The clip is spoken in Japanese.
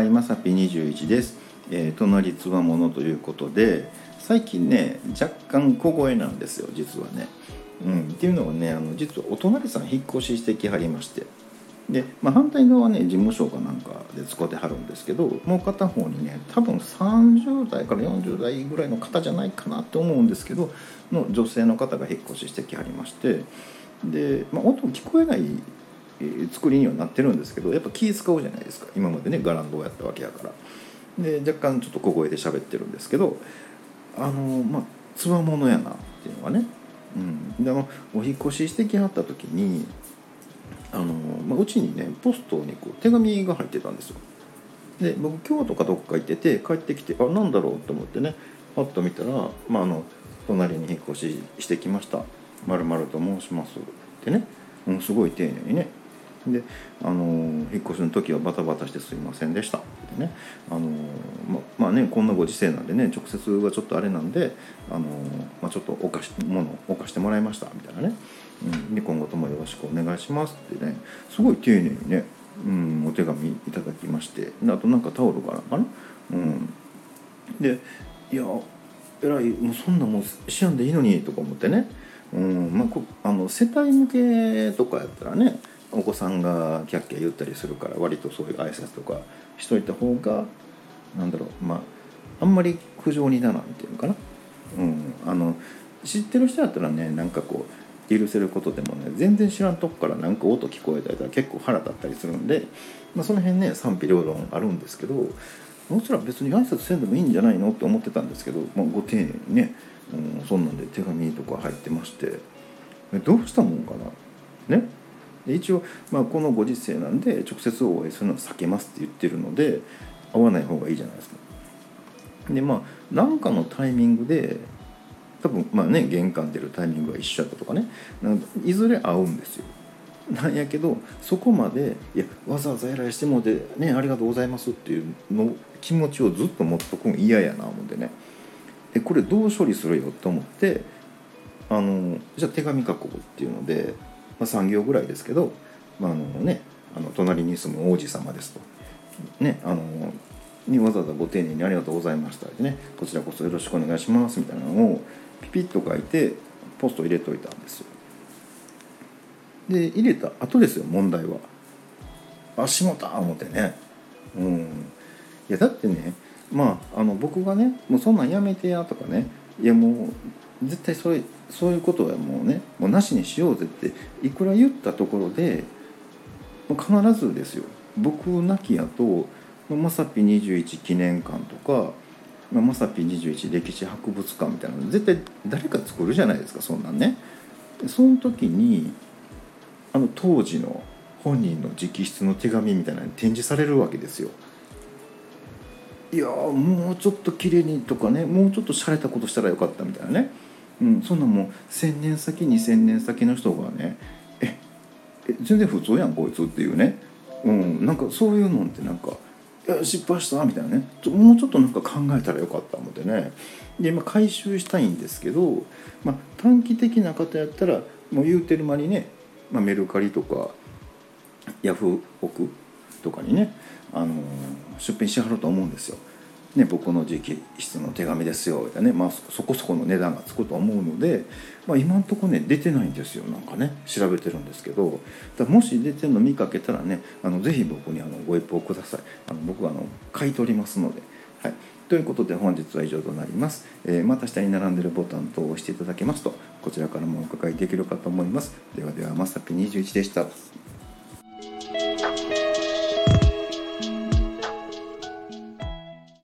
はい、まさぴ21です。えー、隣つわものということで、最近ね、若干小声なんですよ、実はね。うん、っていうのはね、あの実はお隣さん引っ越ししてきはりまして。で、まあ、反対側はね、事務所かなんかで使ってはるんですけど、もう片方にね、多分30代から40代ぐらいの方じゃないかなと思うんですけど、の女性の方が引っ越ししてきはりまして、で、まあ、音聞こえない作りにはなってるんですけどやっぱ気使うじゃないですか。今までねガランドをやったわけやから。で若干ちょっと小声で喋ってるんですけどあのまあつわものやなっていうのはね、うん、であのお引越ししてきはった時にあの、まあ、うちにねポストにこう手紙が入ってたんですよ。で僕京都かどっか行ってて帰ってきてあなんだろうと思ってねパッと見たら、まあ、あの隣に引っ越ししてきました。まると申します。ってね、うん、すごい丁寧にねであの引っ越しの時はバタバタしてすいませんでした。ってね。あのままあねこんなご時世なんでね直接はちょっとあれなんであの、まあ、ちょっとお貸し物をお貸してもらいました。みたいなね、うん、で今後ともよろしくお願いしますってね。すごい丁寧にね、うん、お手紙いただきまして。あとなんかタオルかなんかな、うん、でいやえらいもうそんなもうしやんでいいのにとか思ってね、うん。まあ、こあの世帯向けとかやったらねお子さんがキャッキャ言ったりするから割とそういう挨拶とかしといた方がなんだろうまああんまり苦情にならんっていうのかな、うん、あの知ってる人だったらねなんかこう許せることでもね全然知らんとこからなんか音聞こえたりとか結構腹立ったりするんで、まあ、その辺ね賛否両論あるんですけどもちろん別に挨拶せんでもいいんじゃないのって思ってたんですけど、まあ、ご丁寧にね、うん、そんなんで手紙とか入ってましてどうしたもんかな。ね。で一応、まあ、このご時世なんで直接お会いするのは避けますって言ってるので会わない方がいいじゃないですか。でまあ何かのタイミングで多分まあね玄関出るタイミングが一緒だったとかねいずれ会うんですよ。なんやけどそこまでいやわざわざ依頼してもうてねありがとうございますっていうの気持ちをずっと持っとくん嫌やな思ってねでこれどう処理するよと思ってあのじゃあ手紙書こうっていうので、まあ、3行ぐらいですけど、まああのね、あの隣に住む王子様ですと。ね、あのにわざわざご丁寧にありがとうございましたってねこちらこそよろしくお願いしますみたいなのをピピッと書いてポスト入れといたんですよ。で入れた後ですよ問題は。あしもた思ってね。うん。いやだってねまああの僕がねもうそんなんやめてやとかねいやもう絶対それそういうことはもうねもうなしにしようぜっていくら言ったところで必ずですよ。僕なきやとまさぴ21記念館とかまさぴ21歴史博物館みたいなの絶対誰か作るじゃないですかそんなんね。その時にあの当時の本人の直筆の手紙みたいなのに展示されるわけですよ。いやもうちょっと綺麗にとかねもうちょっと洒落たことしたらよかったみたいなね、うん、そんなもう1,000年先2,000年先の人がねええ全然普通やんこいつっていうね、うん、なんかそういうのってなんか「いや失敗した」みたいなね。もうちょっとなんか考えたらよかった思ってね。で今回収したいんですけど、まあ、短期的な方やったらもう言うてる間にね、まあ、メルカリとかヤフオクとかにね、あの出品しはると思うんですよ。ね、僕の直筆の手紙ですよみたいなね、まあ、そこそこの値段がつくと思うので、まあ、今んとこね出てないんですよなんかね調べてるんですけどだもし出てるの見かけたらねあのぜひ僕にあのご一報ください。あの僕はあの買い取りますので。はい。ということで本日は以上となります、えーまた下に並んでるボタン等を押していただけますとこちらからもお伺いできるかと思います。ではではまさぴ21でした。